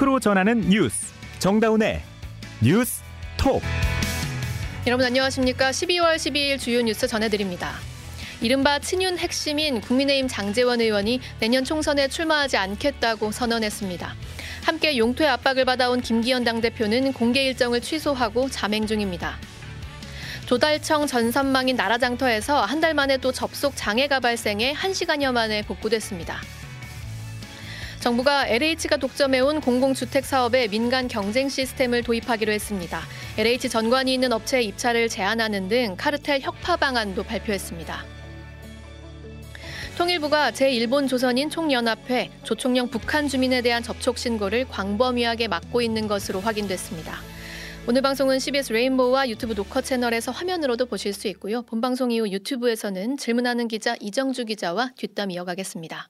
토크로 전하는 뉴스. 정다운의 뉴스 톡. 여러분 안녕하십니까? 12월 12일 주요 뉴스 전해드립니다. 이른바 친윤 핵심인 국민의힘 장재원 의원이 내년 총선에 출마하지 않겠다고 선언했습니다. 함께 용퇴 압박을 받아온 김기현 당대표는 공개 일정을 취소하고 자맹 중입니다. 조달청 전산망인 나라장터에서 한 달 만에 또 접속 장애가 발생해 1시간여 만에 복구됐습니다. 정부가 LH가 독점해온 공공주택 사업에 민간 경쟁 시스템을 도입하기로 했습니다. LH 전관이 있는 업체의 입찰을 제한하는 등 카르텔 혁파 방안도 발표했습니다. 통일부가 제1본 조선인 총연합회 조총령 북한 주민에 대한 접촉 신고를 광범위하게 막고 있는 것으로 확인됐습니다. 오늘 방송은 CBS 레인보우와 유튜브 녹화 채널에서 화면으로도 보실 수 있고요. 본 방송 이후 유튜브에서는 질문하는 기자 이정주 기자와 뒷담 이어가겠습니다.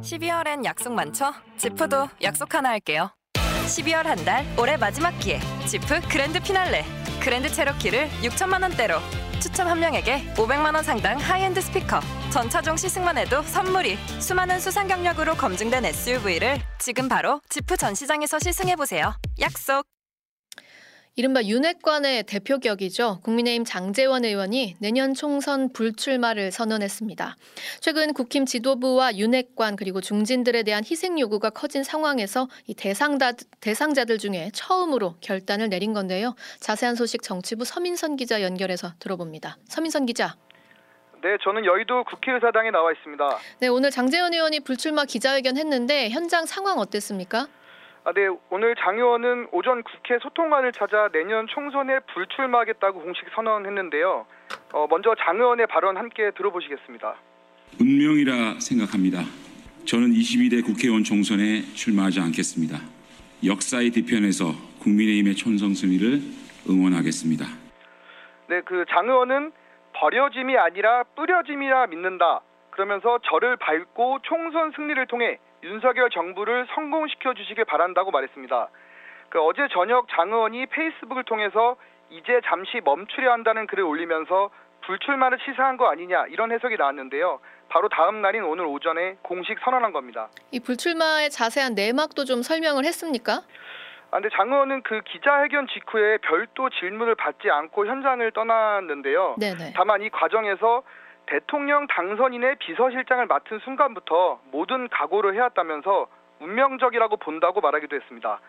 12월엔 약속 많죠? 지프도 약속 하나 할게요. 12월 한 달 올해 마지막 기회 지프 그랜드 피날레 그랜드 체로키를 6천만 원대로 추첨 한 명에게 500만 원 상당 하이엔드 스피커 전 차종 시승만 해도 선물이 수많은 수상 경력으로 검증된 SUV를 지금 바로 지프 전시장에서 시승해 보세요. 약속. 이른바 윤핵관의 대표 격이죠. 국민의힘 장제원 의원이 내년 총선 불출마를 선언했습니다. 최근 국힘 지도부와 윤핵관 그리고 중진들에 대한 희생 요구가 커진 상황에서 이 대상자, 대상자들 중에 처음으로 결단을 내린 건데요. 자세한 소식 정치부 서민선 기자 연결해서 들어봅니다. 서민선 기자. 네, 저는 여의도 국회의사당에 나와 있습니다. 네, 오늘 장재원 의원이 불출마 기자회견 했는데 현장 상황 어땠습니까? 아, 네. 오늘 장 의원은 오전 국회 소통관을 찾아 내년 총선에 불출마하겠다고 공식 선언했는데요. 어, 먼저 장 의원의 발언 함께 들어보시겠습니다. 운명이라 생각합니다. 저는 22대 국회의원 총선에 출마하지 않겠습니다. 역사의 뒤편에서 국민의힘의 촌성 승리를 응원하겠습니다. 네, 그 장 의원은 버려짐이 아니라 뿌려짐이라 믿는다. 그러면서 저를 밟고 총선 승리를 통해 윤석열 정부를 성공시켜 주시길 바란다고 말했습니다. 그 어제 저녁 장 의원이 페이스북을 통해서 이제 잠시 멈추려 한다는 글을 올리면서 불출마를 시사한 거 아니냐 이런 해석이 나왔는데요. 바로 다음 날인 오늘 오전에 공식 선언한 겁니다. 이 불출마의 자세한 내막도 좀 설명을 했습니까? 아, 근데 장 의원은 그 기자회견 직후에 별도 질문을 받지 않고 현장을 떠났는데요. 네네. 다만 이 과정에서 대통령 당선인의 비서실장을 맡은 순간부터 모든 각오를 해왔다면서 운명적이라고 본다고 말하기도 했습니다.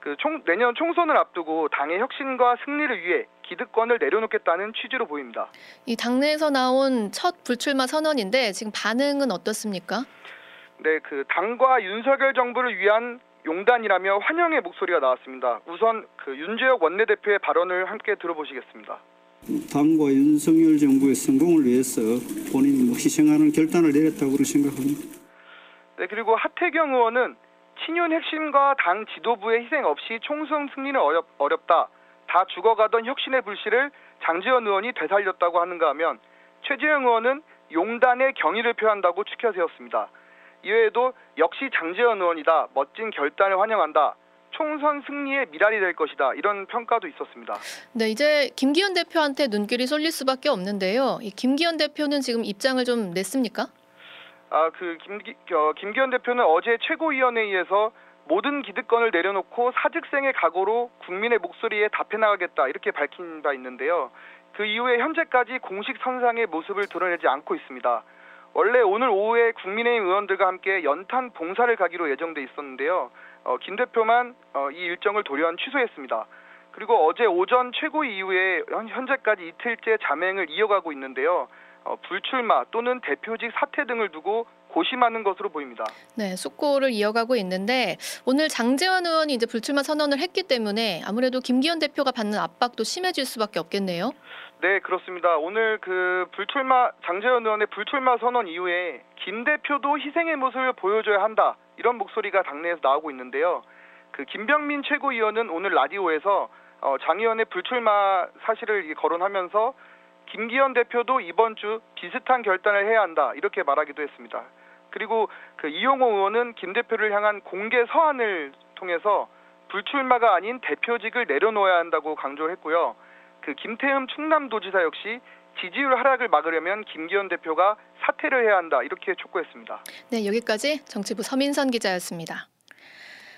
그 총, 내년 총선을 앞두고 당의 혁신과 승리를 위해 기득권을 내려놓겠다는 취지로 보입니다. 이 당내에서 나온 첫 불출마 선언인데 지금 반응은 어떻습니까? 네, 그 당과 윤석열 정부를 위한 용단이라며 환영의 목소리가 나왔습니다. 우선 그 윤재혁 원내대표의 발언을 함께 들어보시겠습니다. 당과 윤석열 정부의 성공을 위해서 본인이 뭐 희생하는 결단을 내렸다고 생각합니다. 네, 그리고 하태경 의원은 친윤 핵심과 당 지도부의 희생 없이 총선 승리는 어렵, 어렵다. 다 죽어가던 혁신의 불씨를 장재원 의원이 되살렸다고 하는가 하면 최재형 의원은 용단의 경의를 표한다고 추켜 세웠습니다. 이외에도 역시 장재원 의원이다. 멋진 결단을 환영한다. 총선 승리의 미랄이 될 것이다. 이런 평가도 있었습니다. 네, 이제 김기현 대표한테 눈길이 쏠릴 수밖에 없는데요. 이 김기현 대표는 지금 입장을 좀 냈습니까? 아, 그 김기, 어, 김기현 대표는 어제 최고위원회의에서 모든 기득권을 내려놓고 사직생의 각오로 국민의 목소리에 답해 나가겠다 이렇게 밝힌 바 있는데요. 그 이후에 현재까지 공식 선상의 모습을 드러내지 않고 있습니다. 원래 오늘 오후에 국민의힘 의원들과 함께 연탄 봉사를 가기로 예정돼 있었는데요. 어, 김 대표만 어, 이 일정을 돌연 취소했습니다. 그리고 어제 오전 최고위 이후에 현재까지 이틀째 자맹을 이어가고 있는데요. 어, 불출마 또는 대표직 사퇴 등을 두고 고심하는 것으로 보입니다. 네, 숙고를 이어가고 있는데 오늘 장재원 의원이 이제 불출마 선언을 했기 때문에 아무래도 김기현 대표가 받는 압박도 심해질 수밖에 없겠네요. 네, 그렇습니다. 오늘 그 불출마 장재원 의원의 불출마 선언 이후에 김 대표도 희생의 모습을 보여줘야 한다 이런 목소리가 당내에서 나오고 있는데요. 그 김병민 최고위원은 오늘 라디오에서 어, 장 의원의 불출마 사실을 거론하면서 김기현 대표도 이번 주 비슷한 결단을 해야 한다 이렇게 말하기도 했습니다. 그리고 그 이용호 의원은 김 대표를 향한 공개 서한을 통해서 불출마가 아닌 대표직을 내려놓아야 한다고 강조했고요. 그 김태흠 충남도지사 역시 지지율 하락을 막으려면 김기현 대표가 사퇴를 해야 한다 이렇게 촉구했습니다. 네, 여기까지 정치부 서민선 기자였습니다.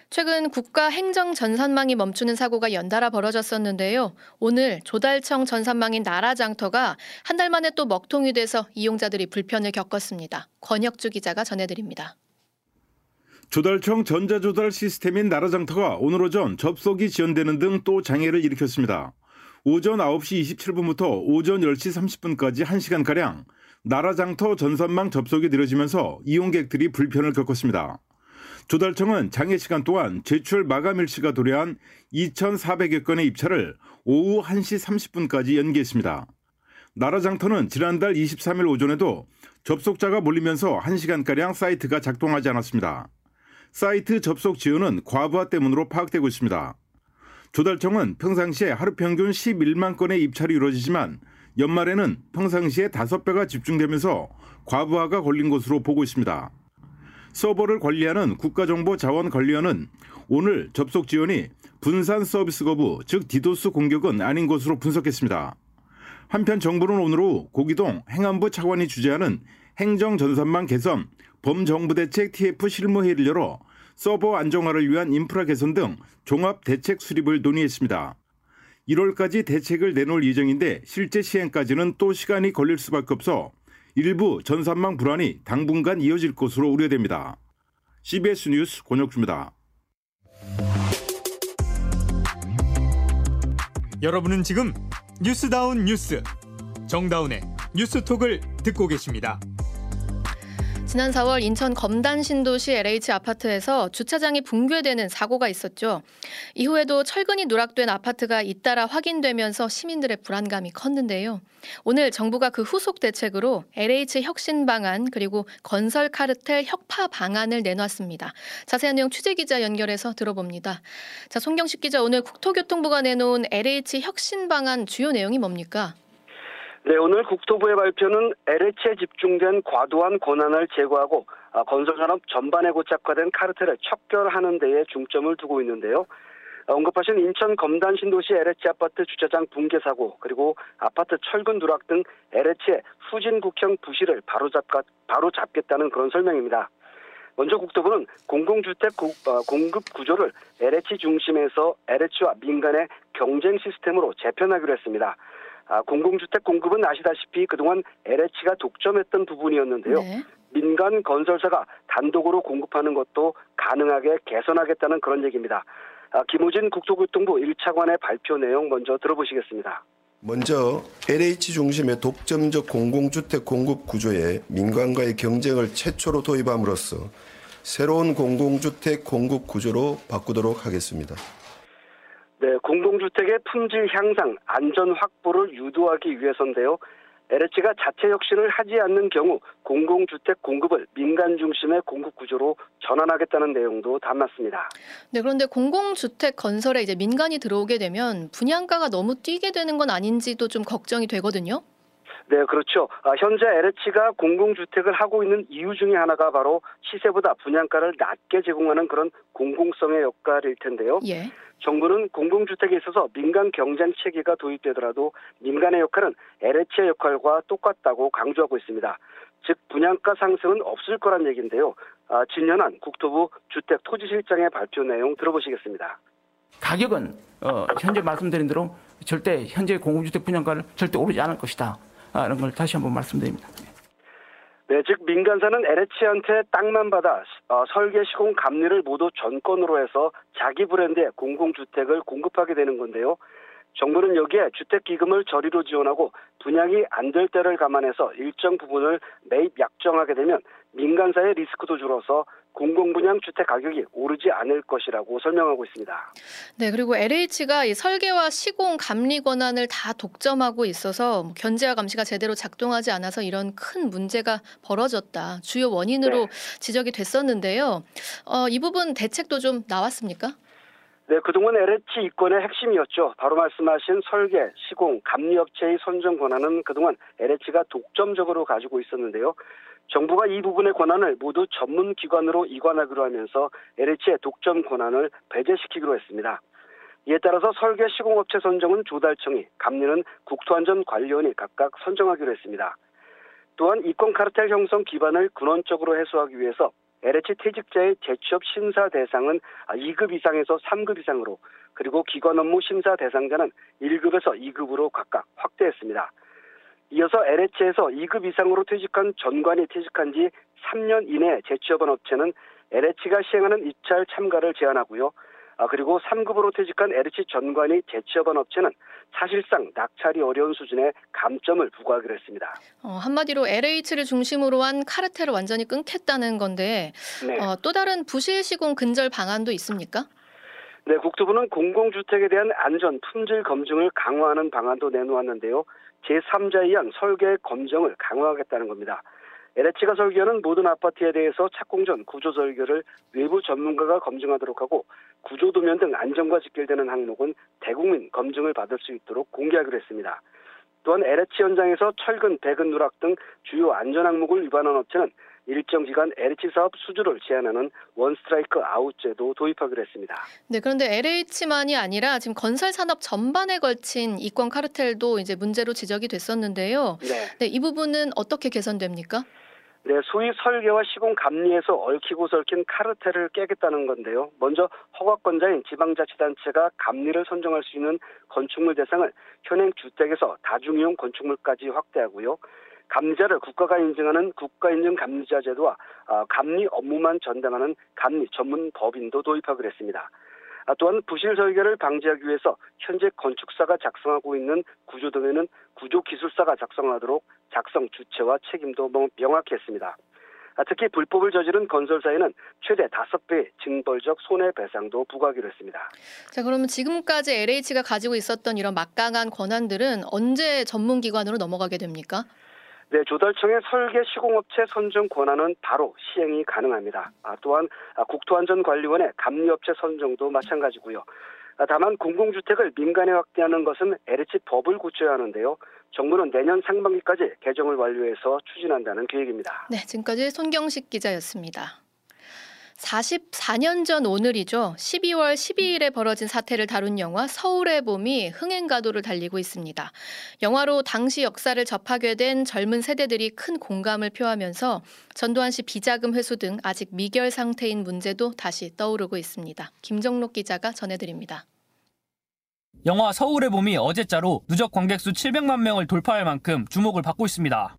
최근 국가 행정 전산망이 멈추는 사고가 연달아 벌어졌었는데요. 오늘 조달청 전산망인 나라장터가 한 달 만에 또 먹통이 돼서 이용자들이 불편을 겪었습니다. 권혁주 기자가 전해드립니다. 조달청 전자조달 시스템인 나라장터가 오늘 오전 접속이 지연되는 등 또 장애를 일으켰습니다. 오전 9시 27분부터 오전 10시 30분까지 1시간가량 나라장터 전산망 접속이 느려지면서 이용객들이 불편을 겪었습니다. 조달청은 장애 시간 동안 제출 마감 일시가 도래한 2,400여 건의 입찰을 오후 1시 30분까지 연기했습니다. 나라장터는 지난달 23일 오전에도 접속자가 몰리면서 1시간가량 사이트가 작동하지 않았습니다. 사이트 접속 지연은 과부하 때문으로 파악되고 있습니다. 조달청은 평상시에 하루 평균 11만 건의 입찰이 이루어지지만 연말에는 평상시에 5배가 집중되면서 과부하가 걸린 것으로 보고 있습니다. 서버를 관리하는 국가정보자원관리원은 오늘 접속 지원이 분산 서비스 거부, 즉 디도스 공격은 아닌 것으로 분석했습니다. 한편 정부는 오늘 오후 고기동 행안부 차관이 주재하는 행정전산망 개선 범정부대책 TF 실무회의를 열어 서버 안정화를 위한 인프라 개선 등 종합 대책 수립을 논의했습니다. 1월까지 대책을 내놓을 예정인데 실제 시행까지는 또 시간이 걸릴 수밖에 없어 일부 전산망 불안이 당분간 이어질 것으로 우려됩니다. CBS 뉴스 권혁주입니다. 여러분은 지금 뉴스다운 뉴스 정다운의 뉴스톡을 듣고 계십니다. 지난 4월 인천 검단 신도시 LH 아파트에서 주차장이 붕괴되는 사고가 있었죠. 이후에도 철근이 누락된 아파트가 잇따라 확인되면서 시민들의 불안감이 컸는데요. 오늘 정부가 그 후속 대책으로 LH 혁신 방안 그리고 건설 카르텔 혁파 방안을 내놨습니다. 자세한 내용 취재 기자 연결해서 들어봅니다. 자, 송경식 기자 오늘 국토교통부가 내놓은 LH 혁신 방안 주요 내용이 뭡니까? 네, 오늘 국토부의 발표는 LH에 집중된 과도한 권한을 제거하고 아, 건설산업 전반에 고착화된 카르텔을 척결하는 데에 중점을 두고 있는데요. 아, 언급하신 인천 검단 신도시 LH 아파트 주차장 붕괴 사고 그리고 아파트 철근 누락 등 LH의 후진 국형 부실을 바로잡, 바로잡겠다는 그런 설명입니다. 먼저 국토부는 공공주택 어, 공급 구조를 LH 중심에서 LH와 민간의 경쟁 시스템으로 재편하기로 했습니다. 아, 공공주택 공급은 아시다시피 그동안 LH가 독점했던 부분이었는데요. 네. 민간 건설사가 단독으로 공급하는 것도 가능하게 개선하겠다는 그런 얘기입니다. 아, 김우진 국토교통부 1차관의 발표 내용 먼저 들어보시겠습니다. 먼저 LH 중심의 독점적 공공주택 공급 구조에 민간과의 경쟁을 최초로 도입함으로써 새로운 공공주택 공급 구조로 바꾸도록 하겠습니다. 네, 공동주택의 품질 향상, 안전 확보를 유도하기 위해서인데요. LH가 자체 혁신을 하지 않는 경우 공공주택 공급을 민간 중심의 공급 구조로 전환하겠다는 내용도 담았습니다. 네, 그런데 공공주택 건설에 이제 민간이 들어오게 되면 분양가가 너무 뛰게 되는 건 아닌지도 좀 걱정이 되거든요. 네, 그렇죠. 아, 현재 LH가 공공주택을 하고 있는 이유 중에 하나가 바로 시세보다 분양가를 낮게 제공하는 그런 공공성의 역할일 텐데요. 예. 정부는 공공주택에 있어서 민간 경쟁 체계가 도입되더라도 민간의 역할은 LH의 역할과 똑같다고 강조하고 있습니다. 즉 분양가 상승은 없을 거란 얘기인데요. 아, 진연한 국토부 주택토지실장의 발표 내용 들어보시겠습니다. 가격은 어, 현재 말씀드린 대로 절대 현재 공공주택 분양가를 절대 오르지 않을 것이다. 라는 걸 다시 한번 말씀드립니다. 네, 즉 민간사는 LH한테 땅만 받아 어, 설계 시공 감리를 모두 전권으로 해서 자기 브랜드의 공공주택을 공급하게 되는 건데요. 정부는 여기에 주택기금을 저리로 지원하고 분양이 안 될 때를 감안해서 일정 부분을 매입 약정하게 되면 민간사의 리스크도 줄어서 공공분양 주택 가격이 오르지 않을 것이라고 설명하고 있습니다. 네, 그리고 LH가 이 설계와 시공 감리 권한을 다 독점하고 있어서 뭐 견제와 감시가 제대로 작동하지 않아서 이런 큰 문제가 벌어졌다. 주요 원인으로 네. 지적이 됐었는데요. 어, 이 부분 대책도 좀 나왔습니까? 네, 그동안 LH 이권의 핵심이었죠. 바로 말씀하신 설계, 시공, 감리업체의 선정 권한은 그동안 LH가 독점적으로 가지고 있었는데요. 정부가 이 부분의 권한을 모두 전문 기관으로 이관하기로 하면서 LH의 독점 권한을 배제시키기로 했습니다. 이에 따라서 설계 시공업체 선정은 조달청이, 감리는 국토안전관리원이 각각 선정하기로 했습니다. 또한 이권 카르텔 형성 기반을 근원적으로 해소하기 위해서 LH 퇴직자의 재취업 심사 대상은 2급 이상에서 3급 이상으로 그리고 기관 업무 심사 대상자는 1급에서 2급으로 각각 확대했습니다. 이어서 LH에서 2급 이상으로 퇴직한 전관이 퇴직한 지 3년 이내 재취업한 업체는 LH가 시행하는 입찰 참가를 제한하고요. 아, 그리고 3급으로 퇴직한 LH 전관이 재취업한 업체는 사실상 낙찰이 어려운 수준의 감점을 부과하기로 했습니다. 어, 한마디로 LH를 중심으로 한 카르텔을 완전히 끊겠다는 건데 네. 어, 또 다른 부실 시공 근절 방안도 있습니까? 네, 국토부는 공공주택에 대한 안전, 품질 검증을 강화하는 방안도 내놓았는데요. 제3자에 의한 설계 검증을 강화하겠다는 겁니다. LH가 설계하는 모든 아파트에 대해서 착공 전 구조 설계를 외부 전문가가 검증하도록 하고 구조 도면 등 안전과 직결되는 항목은 대국민 검증을 받을 수 있도록 공개하기로 했습니다. 또한 LH 현장에서 철근, 배근 누락 등 주요 안전 항목을 위반한 업체는 일정 기간 LH 사업 수주를 제한하는 원스트라이크 아웃제도 도입하기로 했습니다. 네, 그런데 LH만이 아니라 지금 건설 산업 전반에 걸친 이권 카르텔도 이제 문제로 지적이 됐었는데요. 네. 네, 이 부분은 어떻게 개선됩니까? 네, 소위 설계와 시공 감리에서 얽히고 설킨 카르텔을 깨겠다는 건데요. 먼저 허가권자인 지방자치단체가 감리를 선정할 수 있는 건축물 대상을 현행 주택에서 다중이용 건축물까지 확대하고요. 감리자를 국가가 인증하는 국가인증 감리자 제도와 어, 감리 업무만 전담하는 감리 전문 법인도 도입하기로 했습니다. 아, 또한 부실 설계를 방지하기 위해서 현재 건축사가 작성하고 있는 구조 등에는 구조 기술사가 작성하도록 작성 주체와 책임도 명확히 했습니다. 아, 특히 불법을 저지른 건설사에는 최대 5배 징벌적 손해배상도 부과하기로 했습니다. 자, 그러면 지금까지 LH가 가지고 있었던 이런 막강한 권한들은 언제 전문기관으로 넘어가게 됩니까? 네, 조달청의 설계 시공업체 선정 권한은 바로 시행이 가능합니다. 아, 또한 국토안전관리원의 감리업체 선정도 마찬가지고요. 아, 다만 공공주택을 민간에 확대하는 것은 LH 법을 고쳐야 하는데요. 정부는 내년 상반기까지 개정을 완료해서 추진한다는 계획입니다. 네, 지금까지 손경식 기자였습니다. 44년 전 오늘이죠. 12월 12일에 벌어진 사태를 다룬 영화 서울의 봄이 흥행 가도를 달리고 있습니다. 영화로 당시 역사를 접하게 된 젊은 세대들이 큰 공감을 표하면서 전두환 씨 비자금 회수 등 아직 미결 상태인 문제도 다시 떠오르고 있습니다. 김정록 기자가 전해드립니다. 영화 서울의 봄이 어제자로 누적 관객 수 700만 명을 돌파할 만큼 주목을 받고 있습니다.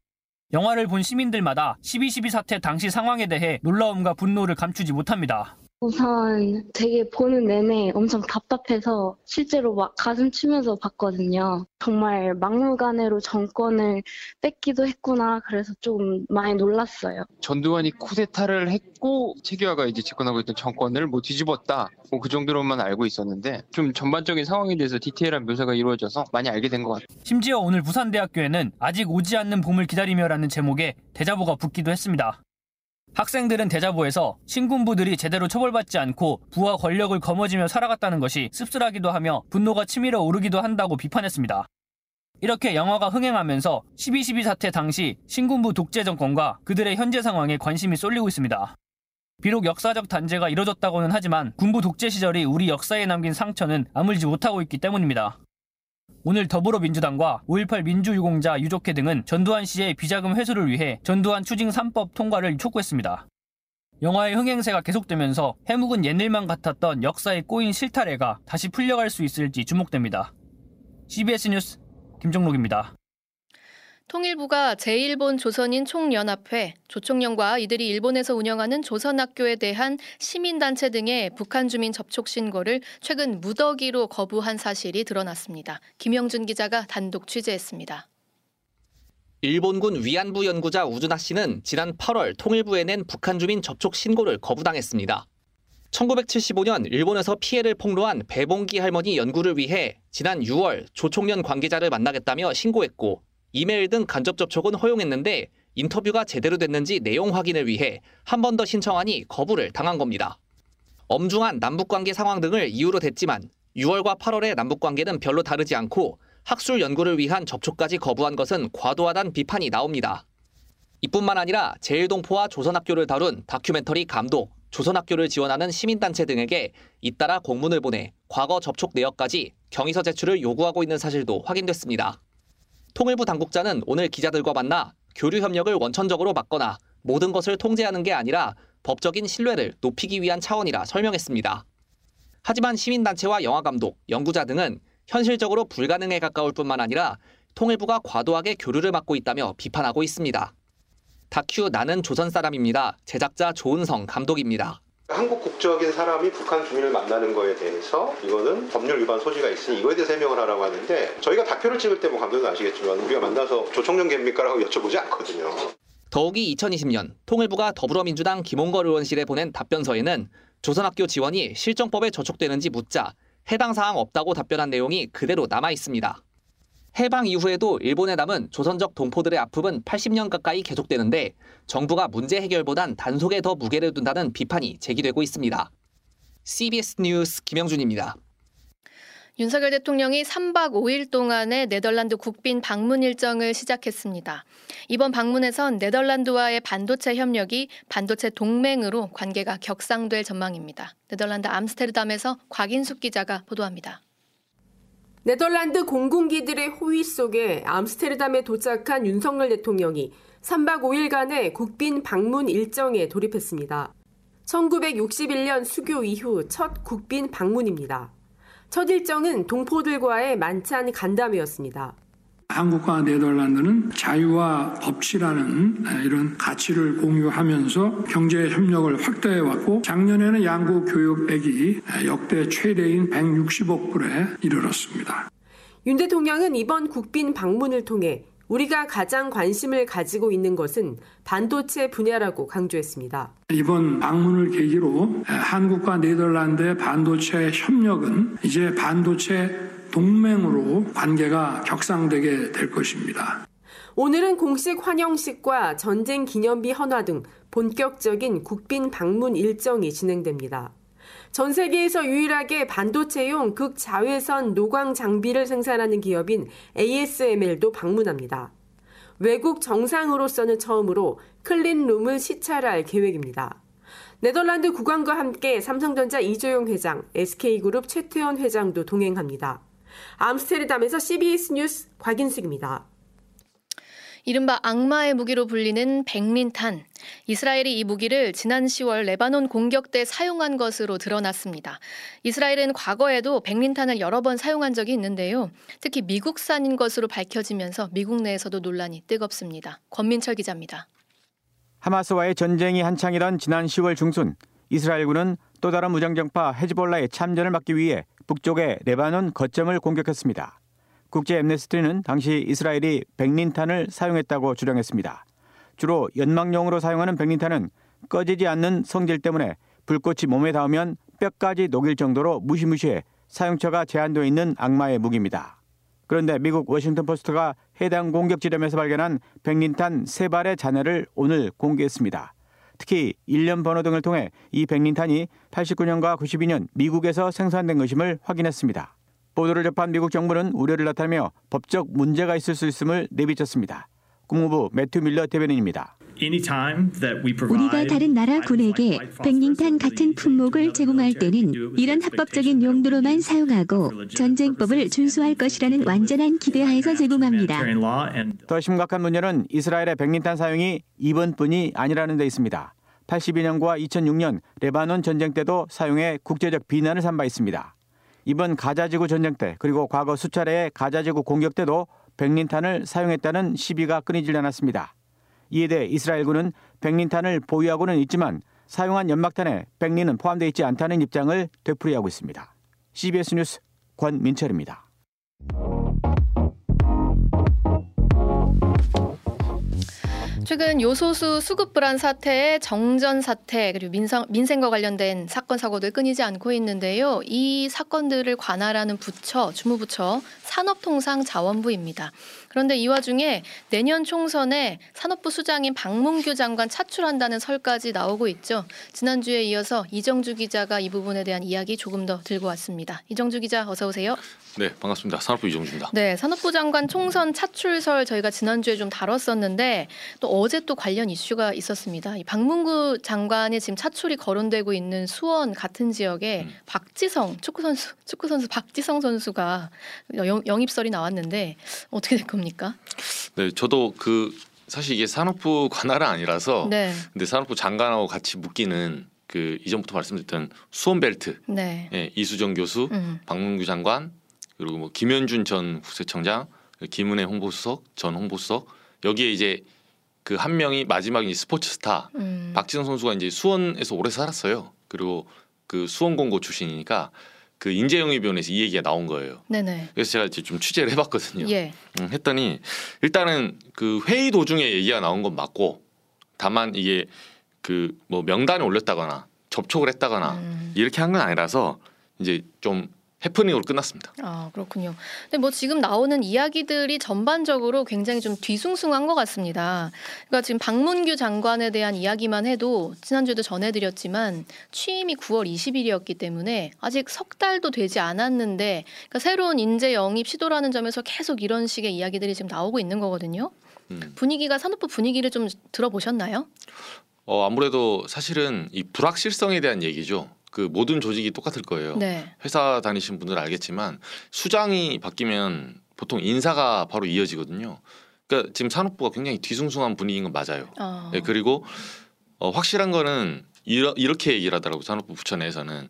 영화를 본 시민들마다 12.12 사태 당시 상황에 대해 놀라움과 분노를 감추지 못합니다. 우선 되게 보는 내내 엄청 답답해서 실제로 막 가슴 치면서 봤거든요. 정말 막무가내로 정권을 뺏기도 했구나. 그래서 좀 많이 놀랐어요. 전두환이 쿠데타를 했고 체계화가 이제 집권하고 있던 정권을 뭐 뒤집었다. 뭐 그 정도로만 알고 있었는데 좀 전반적인 상황에 대해서 디테일한 묘사가 이루어져서 많이 알게 된 것 같아요. 심지어 오늘 부산대학교에는 아직 오지 않는 봄을 기다리며라는 제목의 대자보가 붙기도 했습니다. 학생들은 대자보에서 신군부들이 제대로 처벌받지 않고 부와 권력을 거머쥐며 살아갔다는 것이 씁쓸하기도 하며 분노가 치밀어 오르기도 한다고 비판했습니다. 이렇게 영화가 흥행하면서 12.12 사태 당시 신군부 독재 정권과 그들의 현재 상황에 관심이 쏠리고 있습니다. 비록 역사적 단죄가 이뤄졌다고는 하지만 군부 독재 시절이 우리 역사에 남긴 상처는 아물지 못하고 있기 때문입니다. 오늘 더불어민주당과 5.18 민주유공자 유족회 등은 전두환 씨의 비자금 회수를 위해 전두환 추징 3법 통과를 촉구했습니다. 영화의 흥행세가 계속되면서 해묵은 옛일만 같았던 역사에 꼬인 실타래가 다시 풀려갈 수 있을지 주목됩니다. CBS 뉴스 김종록입니다. 통일부가 제1본 조선인 총연합회, 조총련과 이들이 일본에서 운영하는 조선학교에 대한 시민단체 등의 북한 주민 접촉 신고를 최근 무더기로 거부한 사실이 드러났습니다. 김영준 기자가 단독 취재했습니다. 일본군 위안부 연구자 우준하 씨는 지난 8월 통일부에 낸 북한 주민 접촉 신고를 거부당했습니다. 1975년 일본에서 피해를 폭로한 배봉기 할머니 연구를 위해 지난 6월 조총련 관계자를 만나겠다며 신고했고 이메일 등 간접 접촉은 허용했는데 인터뷰가 제대로 됐는지 내용 확인을 위해 한 번 더 신청하니 거부를 당한 겁니다. 엄중한 남북관계 상황 등을 이유로 댔지만 6월과 8월의 남북관계는 별로 다르지 않고 학술 연구를 위한 접촉까지 거부한 것은 과도하다는 비판이 나옵니다. 이뿐만 아니라 제일동포와 조선학교를 다룬 다큐멘터리 감독, 조선학교를 지원하는 시민단체 등에게 잇따라 공문을 보내 과거 접촉 내역까지 경위서 제출을 요구하고 있는 사실도 확인됐습니다. 통일부 당국자는 오늘 기자들과 만나 교류 협력을 원천적으로 막거나 모든 것을 통제하는 게 아니라 법적인 신뢰를 높이기 위한 차원이라 설명했습니다. 하지만 시민단체와 영화감독, 연구자 등은 현실적으로 불가능에 가까울 뿐만 아니라 통일부가 과도하게 교류를 맡고 있다며 비판하고 있습니다. 다큐 나는 조선 사람입니다. 제작자 조은성 감독입니다. 한국 국적인 사람이 북한 주민을 만나는 거에 대해서 이거는 법률 위반 소지가 있으니 이거에 대해서 해명을 하라고 하는데 저희가 다큐를 찍을 때 뭐 감독님 아시겠지만 우리가 만나서 조청년 갭니까라고 여쭤보지 않거든요. 더욱이 2020년 통일부가 더불어민주당 김홍걸 의원실에 보낸 답변서에는 조선학교 지원이 실정법에 저촉되는지 묻자 해당 사항 없다고 답변한 내용이 그대로 남아 있습니다. 해방 이후에도 일본에 남은 조선적 동포들의 아픔은 80년 가까이 계속되는데 정부가 문제 해결보단 단속에 더 무게를 둔다는 비판이 제기되고 있습니다. CBS 뉴스 김영준입니다. 윤석열 대통령이 3박 5일 동안의 네덜란드 국빈 방문 일정을 시작했습니다. 이번 방문에선 네덜란드와의 반도체 협력이 반도체 동맹으로 관계가 격상될 전망입니다. 네덜란드 암스테르담에서 곽인숙 기자가 보도합니다. 네덜란드 공군기들의 호위 속에 암스테르담에 도착한 윤석열 대통령이 3박 5일간의 국빈 방문 일정에 돌입했습니다. 1961년 수교 이후 첫 국빈 방문입니다. 첫 일정은 동포들과의 만찬 간담회였습니다. 한국과 네덜란드는 자유와 법치라는 이런 가치를 공유하면서 경제 협력을 확대해 왔고 작년에는 양국 교육액이 역대 최대인 160억 불에 이르렀습니다. 윤 대통령은 이번 국빈 방문을 통해 우리가 가장 관심을 가지고 있는 것은 반도체 분야라고 강조했습니다. 이번 방문을 계기로 한국과 네덜란드의 반도체 협력은 이제 반도체 동맹으로 관계가 격상되게 될 것입니다. 오늘은 공식 환영식과 전쟁 기념비 헌화 등 본격적인 국빈 방문 일정이 진행됩니다. 전 세계에서 유일하게 반도체용 극자외선 노광 장비를 생산하는 기업인 ASML도 방문합니다. 외국 정상으로서는 처음으로 클린룸을 시찰할 계획입니다. 네덜란드 국왕과 함께 삼성전자 이조용 회장, SK그룹 최태원 회장도 동행합니다. 암스테르담에서 CBS 뉴스 곽인숙입니다. 이른바 악마의 무기로 불리는 백린탄. 이스라엘이 이 무기를 지난 10월 레바논 공격 때 사용한 것으로 드러났습니다. 이스라엘은 과거에도 백린탄을 여러 번 사용한 적이 있는데요. 특히 미국산인 것으로 밝혀지면서 미국 내에서도 논란이 뜨겁습니다. 권민철 기자입니다. 하마스와의 전쟁이 한창이던 지난 10월 중순 이스라엘군은 또 다른 무장정파 헤즈볼라의 참전을 막기 위해 북쪽의 레바논 거점을 공격했습니다. 국제 엠네스티는 당시 이스라엘이 백린탄을 사용했다고 주장했습니다. 주로 연막용으로 사용하는 백린탄은 꺼지지 않는 성질 때문에 불꽃이 몸에 닿으면 뼈까지 녹일 정도로 무시무시해 사용처가 제한되어 있는 악마의 무기입니다. 그런데 미국 워싱턴 포스트가 해당 공격 지점에서 발견한 백린탄 세 발의 잔해를 오늘 공개했습니다. 특히 1년 번호 등을 통해 이 백린탄이 89년과 92년 미국에서 생산된 것임을 확인했습니다. 보도를 접한 미국 정부는 우려를 나타내며 법적 문제가 있을 수 있음을 내비쳤습니다. 국무부 매튜 밀러 대변인입니다. 우리가 다른 나라 군에게 백링탄 같은 품목을 제공할 때는 이런 합법적인 용도로만 사용하고 전쟁법을 준수할 것이라는 완전한 기대하에서 제공합니다. 더 심각한 문제는 이스라엘의 백린탄 사용이 이번뿐이 아니라는 데 있습니다. 82년과 2006년 레바논 전쟁 때도 사용해 국제적 비난을 산 바 있습니다. 이번 가자지구 전쟁 때 그리고 과거 수차례의 가자지구 공격 때도 백린탄을 사용했다는 시비가 끊이질 않았습니다. 이에 대해 이스라엘군은 백린탄을 보유하고는 있지만 사용한 연막탄에 백린은 포함되어 있지 않다는 입장을 되풀이하고 있습니다. CBS 뉴스 권민철입니다. 최근 요소수 수급 불안 사태의 정전 사태 그리고 민성, 민생과 관련된 사건 사고들 끊이지 않고 있는데요. 이 사건들을 관할하는 부처 주무부처 산업통상자원부입니다. 그런데 이 와중에 내년 총선에 산업부 수장인 박문규 장관 차출한다는 설까지 나오고 있죠. 지난주에 이어서 이정주 기자가 이 부분에 대한 이야기 조금 더 들고 왔습니다. 이정주 기자 어서 오세요. 네, 반갑습니다. 산업부 이정주입니다. 네, 산업부 장관 총선 차출설 저희가 지난주에 좀 다뤘었는데 또 어제 또 관련 이슈가 있었습니다. 이 박문구 장관이 지금 차출이 거론되고 있는 수원 같은 지역에 음. 박지성 축구 선수 축구 선수 박지성 선수가 영, 영입설이 나왔는데 어떻게 될 겁니까? 네, 저도 그 사실 이게 산업부 관할은 아니라서 네. 근데 산업부 장관하고 같이 묶이는 그 이전부터 말씀드렸던 수원벨트 네. 예, 이수정 교수, 음. 박문규 장관 그리고 뭐 김현준 전 국세청장, 김은혜 홍보수석, 전 홍보수석 여기에 이제 그 한 명이 마지막 이 스포츠 스타 음. 박지성 선수가 이제 수원에서 오래 살았어요. 그리고 그 수원 공고 출신이니까 그 인재영입위원회에서 이 얘기가 나온 거예요. 네네. 그래서 제가 이제 좀 취재를 해봤거든요. 예. 음, 했더니 일단은 그 회의 도중에 얘기가 나온 건 맞고 다만 이게 그 뭐 명단에 올렸다거나 접촉을 했다거나 음. 이렇게 한 건 아니라서 이제 좀 해프닝으로 끝났습니다. 아 그렇군요. 근데 뭐 지금 나오는 이야기들이 전반적으로 굉장히 좀 뒤숭숭한 것 같습니다. 그러니까 지금 박문규 장관에 대한 이야기만 해도 지난주에도 전해드렸지만 취임이 9월 20일이었기 때문에 아직 석 달도 되지 않았는데 그러니까 새로운 인재 영입 시도라는 점에서 계속 이런 식의 이야기들이 지금 나오고 있는 거거든요. 음. 분위기가 산업부 분위기를 좀 들어보셨나요? 어 아무래도 사실은 이 불확실성에 대한 얘기죠. 그 모든 조직이 똑같을 거예요. 네. 회사 다니신 분들 알겠지만 수장이 바뀌면 보통 인사가 바로 이어지거든요. 그러니까 지금 산업부가 굉장히 뒤숭숭한 분위기인 건 맞아요. 어. 예, 그리고 어, 확실한 거는 이러, 이렇게 얘기를 하더라고 산업부 부처 내에서는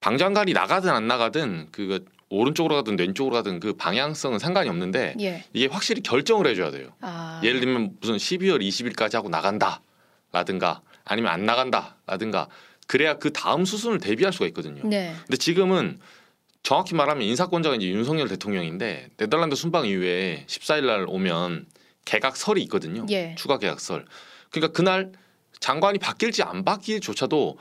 방 장관이 나가든 안 나가든 그 오른쪽으로 가든 왼쪽으로 가든 그 방향성은 상관이 없는데 예. 이게 확실히 결정을 해줘야 돼요. 아. 예를 들면 무슨 12월 20일까지 하고 나간다라든가 아니면 안 나간다라든가 그래야 그 다음 수순을 대비할 수가 있거든요. 네. 근데 지금은 정확히 말하면 인사권자가 이제 윤석열 대통령인데 네덜란드 순방 이후에 14일 날 오면 계약설이 있거든요. 예. 추가 계약설. 그러니까 그날 장관이 바뀔지 안 바뀔조차도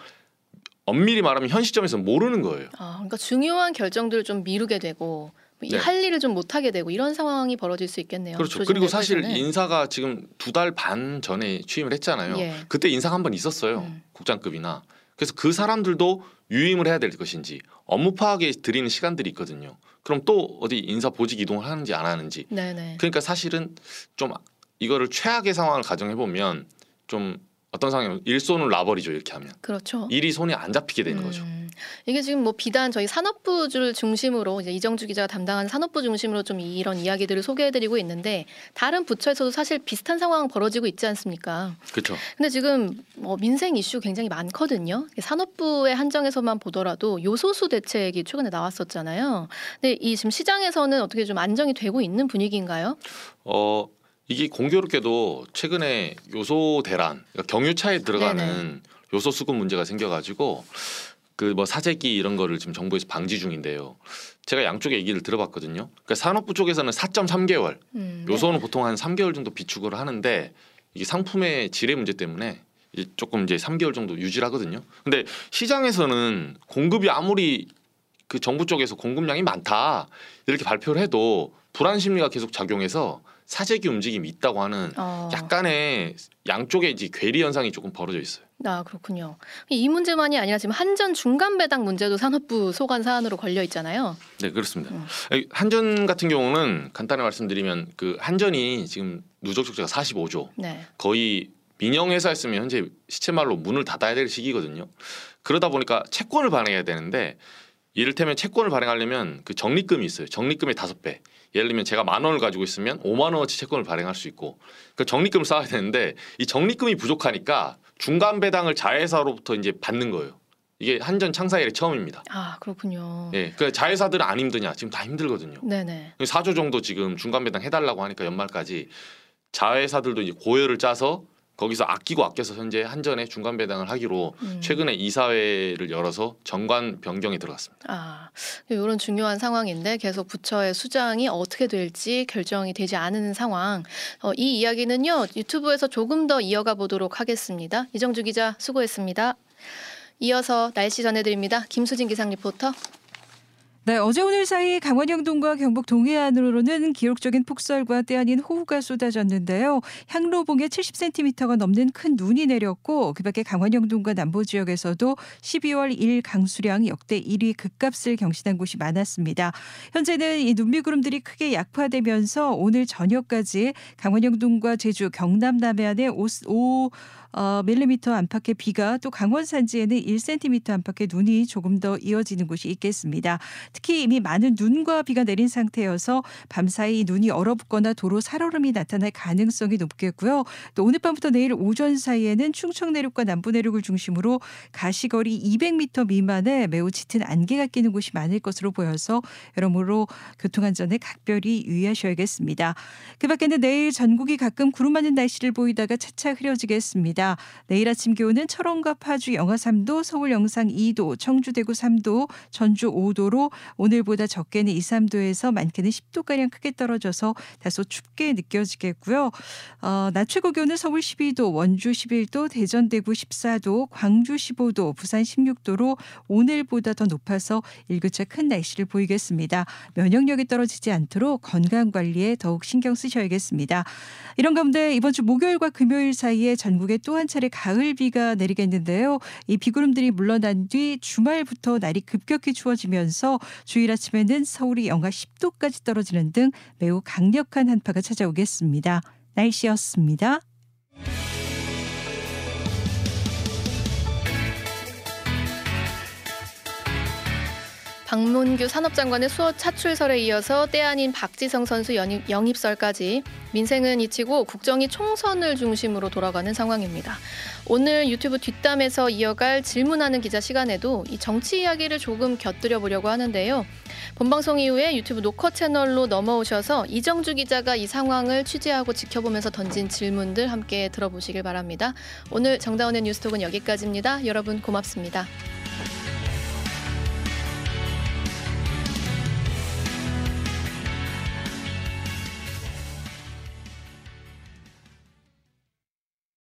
엄밀히 말하면 현 시점에서 모르는 거예요. 아, 그러니까 중요한 결정들을 좀 미루게 되고 이 네. 할 일을 좀 못하게 되고 이런 상황이 벌어질 수 있겠네요. 그렇죠. 그리고 사실 내부에서는. 인사가 지금 두 달 반 전에 취임을 했잖아요. 예. 음. 그때 인사가 한번 있었어요. 국장급이나. 그래서 그 사람들도 유임을 해야 될 것인지 업무 파악에 드리는 시간들이 있거든요. 그럼 또 어디 인사 보직 이동을 하는지 안 하는지. 네네. 그러니까 사실은 좀 이거를 최악의 상황을 가정해 보면 좀 어떤 상황이면 일손을 놔버리죠 이렇게 하면 그렇죠. 일이 손이 안 잡히게 되는 거죠. 이게 지금 뭐 비단 저희 산업부를 중심으로 이제 이정주 기자가 담당하는 산업부 중심으로 좀 이런 이야기들을 소개해드리고 있는데 다른 부처에서도 사실 비슷한 상황 벌어지고 있지 않습니까? 그렇죠. 근데 지금 뭐 민생 이슈 굉장히 많거든요. 산업부의 한정에서만 보더라도 요소수 대책이 최근에 나왔었잖아요. 근데 이 지금 시장에서는 어떻게 좀 안정이 되고 있는 분위기인가요? 어 이게 공교롭게도 최근에 요소 대란, 그러니까 경유차에 들어가는 요소 수급 문제가 생겨가지고 그 뭐 사재기 이런 거를 지금 정부에서 방지 중인데요. 제가 양쪽의 얘기를 들어봤거든요. 그러니까 산업부 쪽에서는 4.3개월, 음, 요소는 보통 한 3개월 정도 비축을 하는데 이게 상품의 질의 문제 때문에 이제 조금 이제 3개월 정도 유지를 하거든요. 근데 시장에서는 공급이 아무리 그 정부 쪽에서 공급량이 많다 이렇게 발표를 해도 불안 심리가 계속 작용해서 사재기 움직임이 있다고 하는 어. 약간의 양쪽의 이제 괴리 현상이 조금 벌어져 있어요. 아 그렇군요. 이 문제만이 아니라 지금 한전 중간 배당 문제도 산업부 소관 사안으로 걸려 있잖아요. 네 그렇습니다. 음. 한전 같은 경우는 간단히 말씀드리면 그 한전이 지금 누적 적자가 45조 네. 거의 민영 회사였으면 현재 시체말로 문을 닫아야 될 시기거든요. 그러다 보니까 채권을 발행해야 되는데 이를테면 채권을 발행하려면 그 적립금이 있어요. 적립금의 다섯 배. 예를 들면 제가 만 원을 가지고 있으면 5만 원어치 채권을 발행할 수 있고 그 적립금을 쌓아야 되는데 이 적립금이 부족하니까 중간 배당을 자회사로부터 이제 받는 거예요. 이게 한전 창사 이래 처음입니다. 아 그렇군요. 예, 그 자회사들은 안 힘드냐? 지금 다 힘들거든요. 네네. 4조 정도 지금 중간 배당 해달라고 하니까 연말까지 자회사들도 이제 고열을 짜서 거기서 아끼고 아껴서 현재 한전에 중간 배당을 하기로 음. 최근에 이사회를 열어서 정관 변경이 들어갔습니다. 아 이런 중요한 상황인데 계속 부처의 수장이 어떻게 될지 결정이 되지 않은 상황. 어, 이 이야기는요 유튜브에서 조금 더 이어가 보도록 하겠습니다. 이정주 기자 수고했습니다. 이어서 날씨 전해드립니다. 김수진 기상 리포터. 네, 어제 오늘 사이 강원 영동과 경북 동해안으로는 기록적인 폭설과 때 아닌 호우가 쏟아졌는데요. 향로봉에 70cm가 넘는 큰 눈이 내렸고 그밖에 강원 영동과 남부 지역에서도 12월 1 강수량 역대 1위 급값을 경신한 곳이 많았습니다. 현재는 이 눈미구름들이 크게 약화되면서 오늘 저녁까지 강원 영동과 제주, 경남 남해안에 5, 5 어, 밀리미터 안팎의 비가 또 강원 산지에는 1cm 안팎의 눈이 조금 더 이어지는 곳이 있겠습니다. 특히 이미 많은 눈과 비가 내린 상태여서 밤사이 눈이 얼어붙거나 도로 살얼음이 나타날 가능성이 높겠고요. 또 오늘 밤부터 내일 오전 사이에는 충청 내륙과 남부 내륙을 중심으로 가시거리 200m 미만의 매우 짙은 안개가 끼는 곳이 많을 것으로 보여서 여러모로 교통안전에 각별히 유의하셔야겠습니다. 그 밖에는 내일 전국이 가끔 구름 많은 날씨를 보이다가 차차 흐려지겠습니다. 내일 아침 기온은 철원과 파주 영하 3도, 서울 영상 2도, 청주 대구 3도, 전주 5도로 오늘보다 적게는 2, 3도에서 많게는 10도 가량 크게 떨어져서 다소 춥게 느껴지겠고요. 어, 낮 최고 기온은 서울 12도, 원주 11도, 대전 대구 14도, 광주 15도, 부산 16도로 오늘보다 더 높아서 일교차 큰 날씨를 보이겠습니다. 면역력이 떨어지지 않도록 건강 관리에 더욱 신경 쓰셔야겠습니다. 이런 가운데 이번 주 목요일과 금요일 사이에 전국에 또한 차례 가을 비가 내리겠는데요. 이 비구름들이 물러난 뒤 주말부터 날이 급격히 추워지면서 주일 아침에는 서울이 영하 10도까지 떨어지는 등 매우 강력한 한파가 찾아오겠습니다. 날씨였습니다. 박문규 산업장관의 수어 차출설에 이어서 때 아닌 박지성 선수 영입, 영입설까지 민생은 잊히고 국정이 총선을 중심으로 돌아가는 상황입니다. 오늘 유튜브 뒷담에서 이어갈 질문하는 기자 시간에도 이 정치 이야기를 조금 곁들여 보려고 하는데요. 본방송 이후에 유튜브 노커 채널로 넘어오셔서 이정주 기자가 이 상황을 취재하고 지켜보면서 던진 질문들 함께 들어보시길 바랍니다. 오늘 정다운의 뉴스톡은 여기까지입니다. 여러분 고맙습니다.